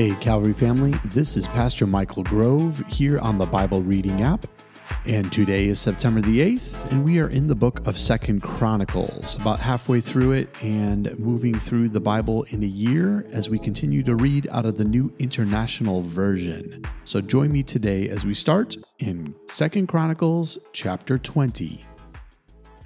Hey, Calvary family, this is Pastor Michael Grove here on the Bible Reading app. And today is September the 8th, and we are in the book of Second Chronicles, about halfway through it and moving through the Bible in a year as we continue to read out of the New International Version. So join me today as we start in Second Chronicles chapter 20.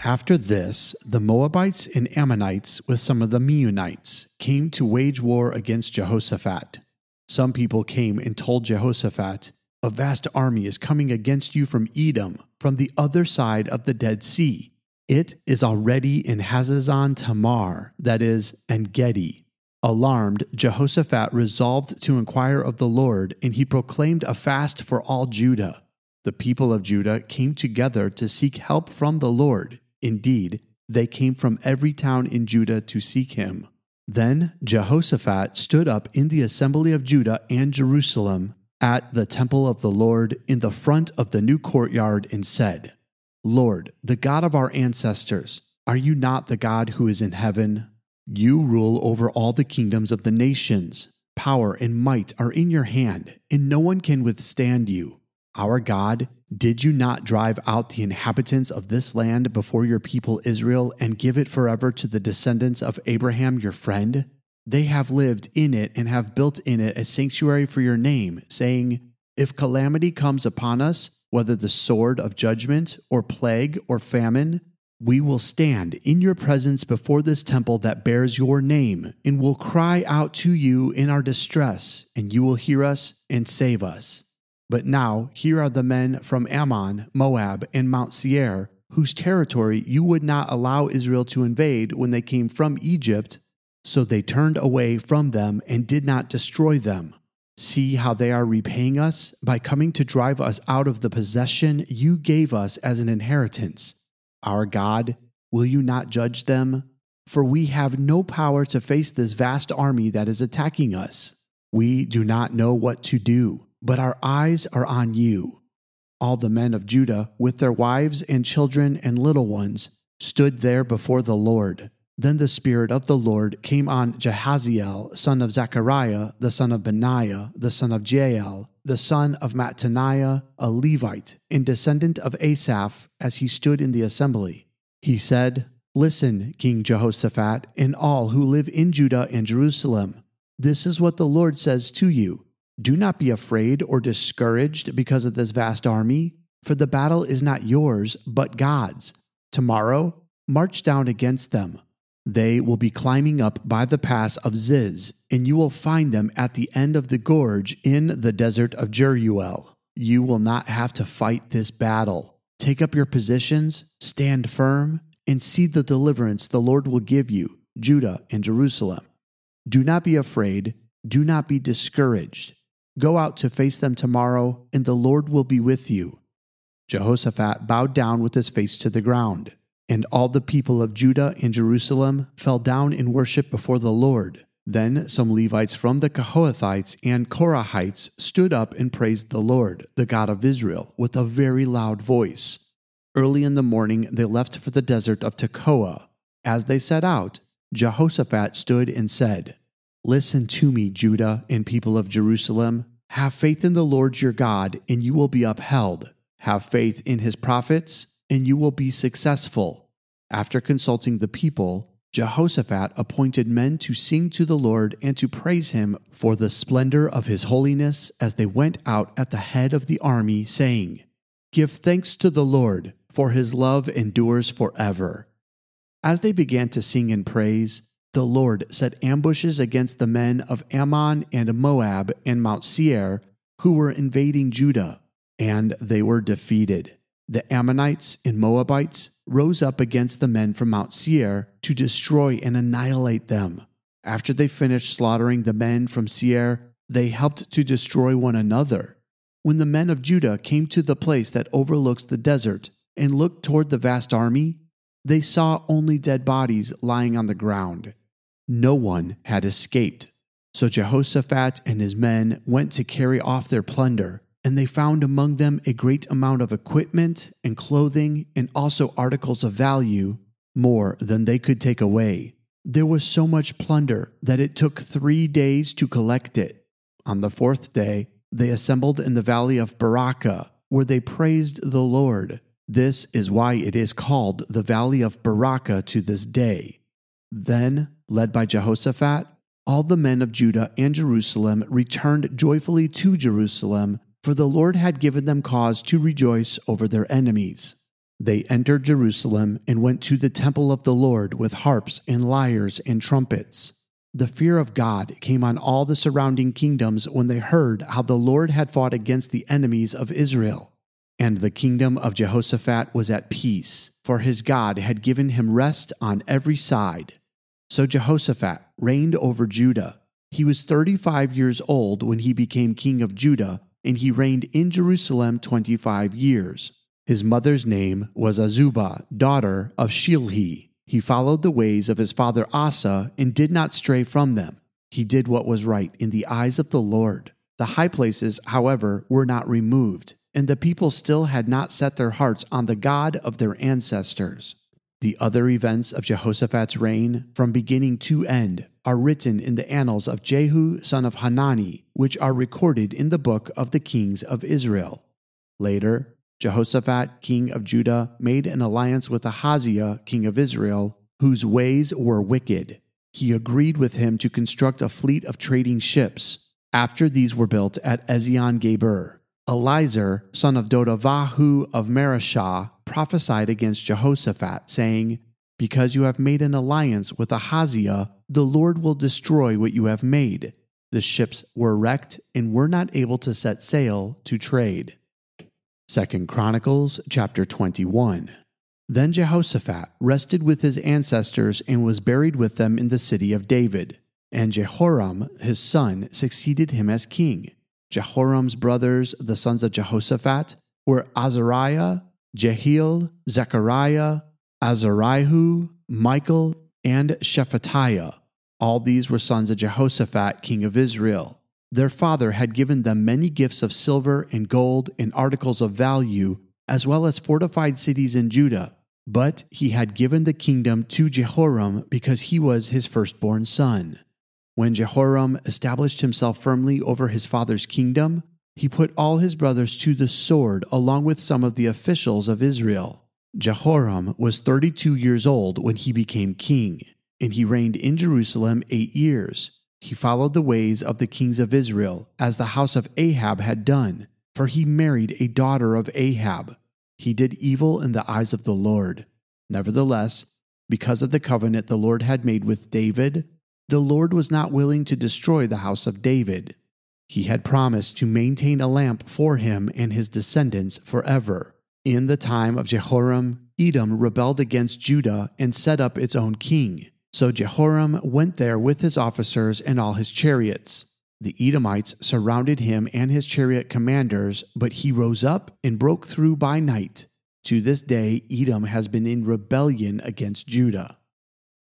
After this, the Moabites and Ammonites with some of the Meunites came to wage war against Jehoshaphat. Some people came and told Jehoshaphat, A vast army is coming against you from Edom, from the other side of the Dead Sea. It is already in Hazazon Tamar, that is, En Gedi. Alarmed, Jehoshaphat resolved to inquire of the Lord, and he proclaimed a fast for all Judah. The people of Judah came together to seek help from the Lord. Indeed, they came from every town in Judah to seek him. Then Jehoshaphat stood up in the assembly of Judah and Jerusalem at the temple of the Lord in the front of the new courtyard and said, Lord, the God of our ancestors, are you not the God who is in heaven? You rule over all the kingdoms of the nations. Power and might are in your hand, and no one can withstand you. Our God, did you not drive out the inhabitants of this land before your people Israel and give it forever to the descendants of Abraham your friend? They have lived in it and have built in it a sanctuary for your name, saying, If calamity comes upon us, whether the sword of judgment, or plague, or famine, we will stand in your presence before this temple that bears your name, and will cry out to you in our distress, and you will hear us and save us. But now here are the men from Ammon, Moab, and Mount Seir, whose territory you would not allow Israel to invade when they came from Egypt. So they turned away from them and did not destroy them. See how they are repaying us by coming to drive us out of the possession you gave us as an inheritance. Our God, will you not judge them? For we have no power to face this vast army that is attacking us. We do not know what to do but our eyes are on you. All the men of Judah, with their wives and children and little ones, stood there before the Lord. Then the Spirit of the Lord came on Jehaziel, son of Zechariah, the son of Benaiah, the son of Jeiel, the son of Mattaniah, a Levite, and descendant of Asaph, as he stood in the assembly. He said, Listen, King Jehoshaphat, and all who live in Judah and Jerusalem. This is what the Lord says to you do not be afraid or discouraged because of this vast army, for the battle is not yours, but God's. Tomorrow, march down against them. They will be climbing up by the pass of Ziz, and you will find them at the end of the gorge in the desert of Jeruel. You will not have to fight this battle. Take up your positions, stand firm, and see the deliverance the Lord will give you, Judah and Jerusalem. Do not be afraid, do not be discouraged. Go out to face them tomorrow, and the Lord will be with you. Jehoshaphat bowed down with his face to the ground, and all the people of Judah and Jerusalem fell down in worship before the Lord. Then some Levites from the Kohathites and Korahites stood up and praised the Lord, the God of Israel, with a very loud voice. Early in the morning they left for the desert of Tekoa. As they set out, Jehoshaphat stood and said, Listen to me, Judah and people of Jerusalem. Have faith in the Lord your God, and you will be upheld. Have faith in his prophets, and you will be successful. After consulting the people, Jehoshaphat appointed men to sing to the Lord and to praise him for the splendor of his holiness as they went out at the head of the army, saying, Give thanks to the Lord, for his love endures forever. As they began to sing and praise, the Lord set ambushes against the men of Ammon and Moab and Mount Seir who were invading Judah, and they were defeated. The Ammonites and Moabites rose up against the men from Mount Seir to destroy and annihilate them. After they finished slaughtering the men from Seir, they helped to destroy one another. When the men of Judah came to the place that overlooks the desert and looked toward the vast army, they saw only dead bodies lying on the ground no one had escaped. So Jehoshaphat and his men went to carry off their plunder, and they found among them a great amount of equipment and clothing, and also articles of value, more than they could take away. There was so much plunder that it took three days to collect it. On the fourth day, they assembled in the valley of Berakah, where they praised the Lord. This is why it is called the valley of Berakah to this day. Then, led by Jehoshaphat, all the men of Judah and Jerusalem returned joyfully to Jerusalem, for the Lord had given them cause to rejoice over their enemies. They entered Jerusalem and went to the temple of the Lord with harps and lyres and trumpets. The fear of God came on all the surrounding kingdoms when they heard how the Lord had fought against the enemies of Israel. And the kingdom of Jehoshaphat was at peace, for his God had given him rest on every side. So Jehoshaphat reigned over Judah. He was 35 years old when he became king of Judah, and he reigned in Jerusalem 25 years. His mother's name was Azubah, daughter of Shilhi. He followed the ways of his father Asa and did not stray from them. He did what was right in the eyes of the Lord. The high places, however, were not removed, and the people still had not set their hearts on the God of their ancestors. The other events of Jehoshaphat's reign, from beginning to end, are written in the annals of Jehu son of Hanani, which are recorded in the book of the kings of Israel. Later, Jehoshaphat, king of Judah, made an alliance with Ahaziah, king of Israel, whose ways were wicked. He agreed with him to construct a fleet of trading ships. After these were built at Ezion Geber, Eliezer, son of Dodavahu of Mareshah, prophesied against Jehoshaphat, saying, Because you have made an alliance with Ahaziah, the Lord will destroy what you have made. The ships were wrecked and were not able to set sail to trade. Second Chronicles chapter 21. Then Jehoshaphat rested with his ancestors and was buried with them in the city of David. And Jehoram, his son, succeeded him as king. Jehoram's brothers, the sons of Jehoshaphat, were Azariah, Jehiel, Zechariah, Azariah, Michael, and Shephatiah. All these were sons of Jehoshaphat, king of Israel. Their father had given them many gifts of silver and gold and articles of value, as well as fortified cities in Judah. But he had given the kingdom to Jehoram because he was his firstborn son. When Jehoram established himself firmly over his father's kingdom, he put all his brothers to the sword along with some of the officials of Israel. Jehoram was 32 years old when he became king, and he reigned in Jerusalem eight years. He followed the ways of the kings of Israel, as the house of Ahab had done, for he married a daughter of Ahab. He did evil in the eyes of the Lord. Nevertheless, because of the covenant the Lord had made with David, the Lord was not willing to destroy the house of David. He had promised to maintain a lamp for him and his descendants forever. In the time of Jehoram, Edom rebelled against Judah and set up its own king. So Jehoram went there with his officers and all his chariots. The Edomites surrounded him and his chariot commanders, but he rose up and broke through by night. To this day, Edom has been in rebellion against Judah.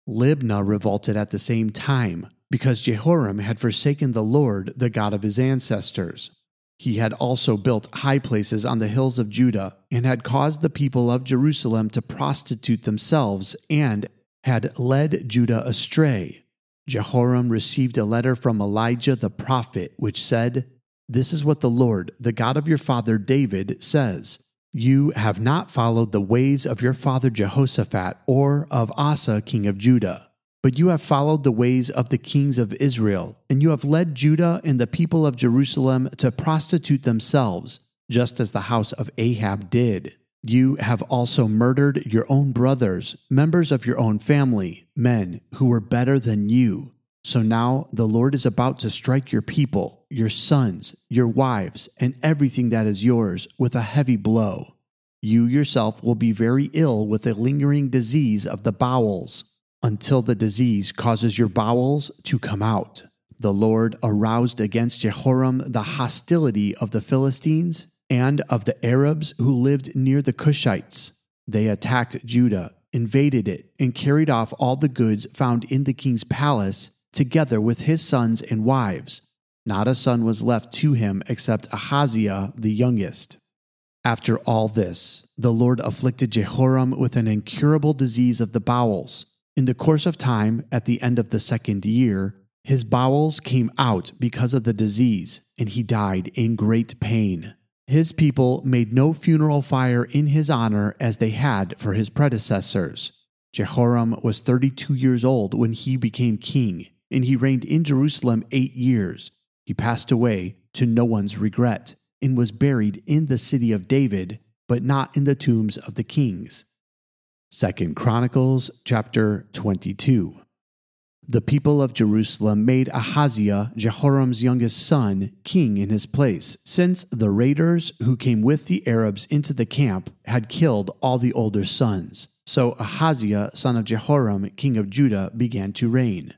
Libnah revolted at the same time because Jehoram had forsaken the Lord, the God of his ancestors. He had also built high places on the hills of Judah and had caused the people of Jerusalem to prostitute themselves and had led Judah astray. Jehoram received a letter from Elijah the prophet, which said, This is what the Lord, the God of your father David, says you have not followed the ways of your father Jehoshaphat or of Asa, king of Judah, but you have followed the ways of the kings of Israel, and you have led Judah and the people of Jerusalem to prostitute themselves, just as the house of Ahab did. You have also murdered your own brothers, members of your own family, men who were better than you. So now the Lord is about to strike your people, your sons, your wives, and everything that is yours with a heavy blow. You yourself will be very ill with a lingering disease of the bowels until the disease causes your bowels to come out. The Lord aroused against Jehoram the hostility of the Philistines and of the Arabs who lived near the Cushites. They attacked Judah, invaded it, and carried off all the goods found in the king's palace together with his sons and wives. Not a son was left to him except Ahaziah the youngest. After all this, the Lord afflicted Jehoram with an incurable disease of the bowels. In the course of time, at the end of the second year, His bowels came out because of the disease, and he died in great pain. His people made no funeral fire in his honor as they had for his predecessors. Jehoram was 32 years old when he became king, and he reigned in Jerusalem eight years. He passed away to no one's regret and was buried in the city of David, but not in the tombs of the kings. Second Chronicles chapter 22. The people of Jerusalem made Ahaziah, Jehoram's youngest son, king in his place, since the raiders who came with the Arabs into the camp had killed all the older sons. So Ahaziah, son of Jehoram, king of Judah, began to reign.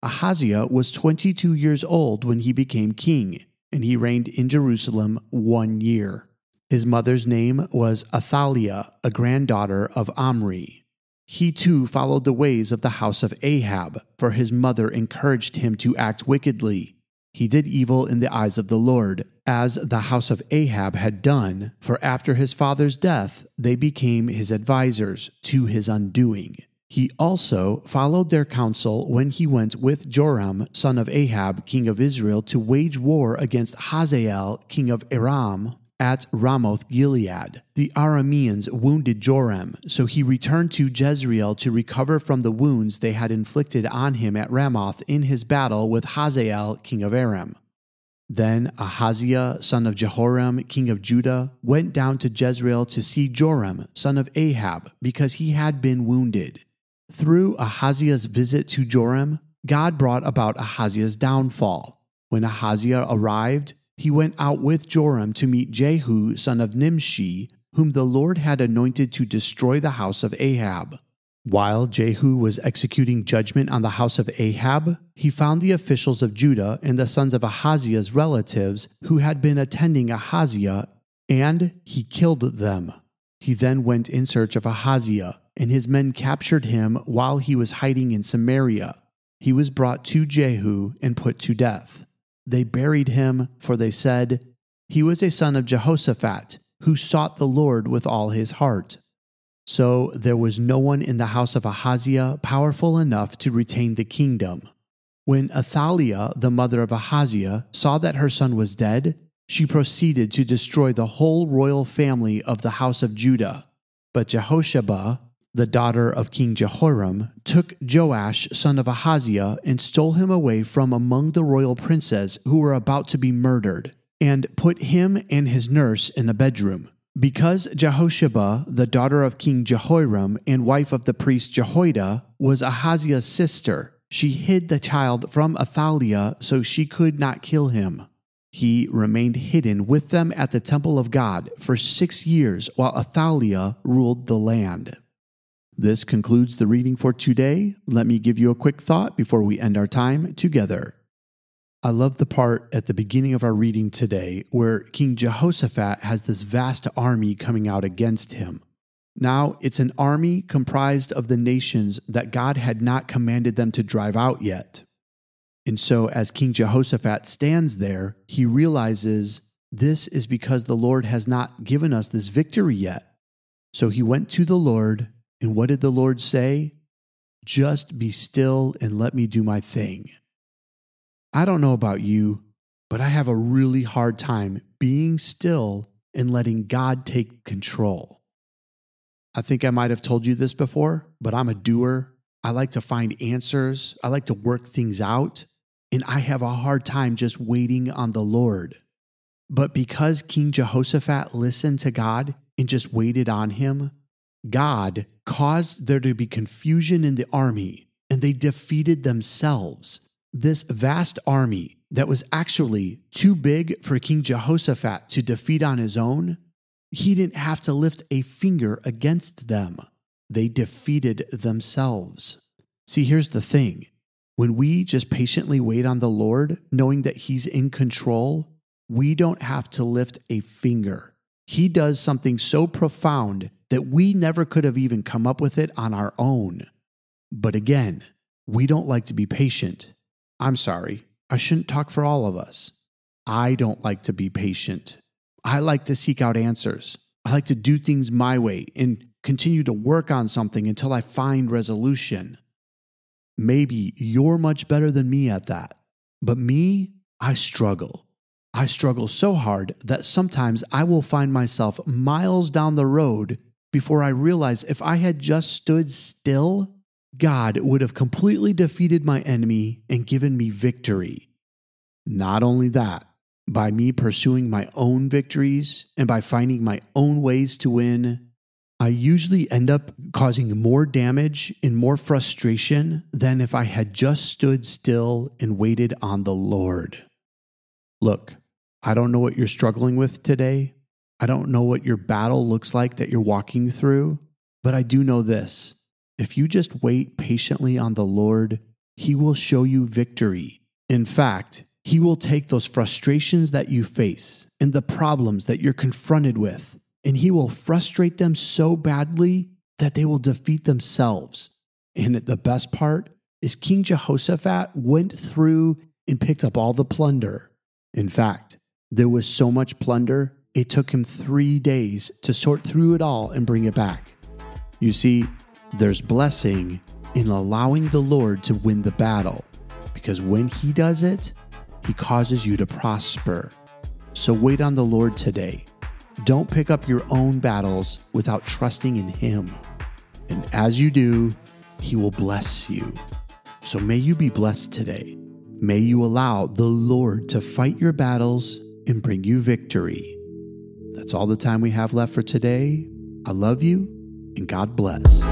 Ahaziah was 22 years old when he became king, and he reigned in Jerusalem one year. His mother's name was Athaliah, a granddaughter of Omri. He too followed the ways of the house of Ahab, for his mother encouraged him to act wickedly. He did evil in the eyes of the Lord, as the house of Ahab had done, for after his father's death they became his advisers to his undoing. He also followed their counsel when he went with Joram, son of Ahab, king of Israel, to wage war against Hazael, king of Aram, at Ramoth Gilead. The Arameans wounded Joram, so he returned to Jezreel to recover from the wounds they had inflicted on him at Ramoth in his battle with Hazael, king of Aram. Then Ahaziah, son of Jehoram, king of Judah, went down to Jezreel to see Joram, son of Ahab, because he had been wounded. Through Ahaziah's visit to Joram, God brought about Ahaziah's downfall. When Ahaziah arrived, he went out with Joram to meet Jehu, son of Nimshi, whom the Lord had anointed to destroy the house of Ahab. While Jehu was executing judgment on the house of Ahab, he found the officials of Judah and the sons of Ahaziah's relatives who had been attending Ahaziah, and he killed them. He then went in search of Ahaziah, and his men captured him while he was hiding in Samaria. He was brought to Jehu and put to death. They buried him, for they said, He was a son of Jehoshaphat, who sought the Lord with all his heart. So there was no one in the house of Ahaziah powerful enough to retain the kingdom. When Athaliah, the mother of Ahaziah, saw that her son was dead, she proceeded to destroy the whole royal family of the house of Judah. But Jehosheba, the daughter of King Jehoram, took Joash, son of Ahaziah, and stole him away from among the royal princes who were about to be murdered, and put him and his nurse in a bedroom. Because Jehosheba, the daughter of King Jehoram and wife of the priest Jehoiada, was Ahaziah's sister, she hid the child from Athaliah so she could not kill him. He remained hidden with them at the temple of God for six years while Athaliah ruled the land. This concludes the reading for today. Let me give you a quick thought before we end our time together. I love the part at the beginning of our reading today where King Jehoshaphat has this vast army coming out against him. Now, it's an army comprised of the nations that God had not commanded them to drive out yet. And so, as King Jehoshaphat stands there, he realizes this is because the Lord has not given us this victory yet. So he went to the Lord and what did the Lord say? Just be still and let me do my thing. I don't know about you, but I have a really hard time being still and letting God take control. I think I might have told you this before, but I'm a doer. I like to find answers, I like to work things out, and I have a hard time just waiting on the Lord. But because King Jehoshaphat listened to God and just waited on him, God caused there to be confusion in the army, and they defeated themselves. This vast army that was actually too big for King Jehoshaphat to defeat on his own, he didn't have to lift a finger against them. They defeated themselves. See, here's the thing when we just patiently wait on the Lord, knowing that He's in control, we don't have to lift a finger. He does something so profound that we never could have even come up with it on our own. But again, we don't like to be patient. I'm sorry, I shouldn't talk for all of us. I don't like to be patient. I like to seek out answers. I like to do things my way and continue to work on something until I find resolution. Maybe you're much better than me at that. But me, I struggle. I struggle so hard that sometimes I will find myself miles down the road before I realized if I had just stood still, God would have completely defeated my enemy and given me victory. Not only that, by me pursuing my own victories and by finding my own ways to win, I usually end up causing more damage and more frustration than if I had just stood still and waited on the Lord. Look, I don't know what you're struggling with today. I don't know what your battle looks like that you're walking through, but I do know this. If you just wait patiently on the Lord, He will show you victory. In fact, He will take those frustrations that you face and the problems that you're confronted with, and He will frustrate them so badly that they will defeat themselves. And the best part is King Jehoshaphat went through and picked up all the plunder. In fact, there was so much plunder, it took him three days to sort through it all and bring it back. You see, there's blessing in allowing the Lord to win the battle, because when He does it, He causes you to prosper. So wait on the Lord today. Don't pick up your own battles without trusting in Him. And as you do, He will bless you. So may you be blessed today. May you allow the Lord to fight your battles and bring you victory. That's all the time we have left for today. I love you and God bless.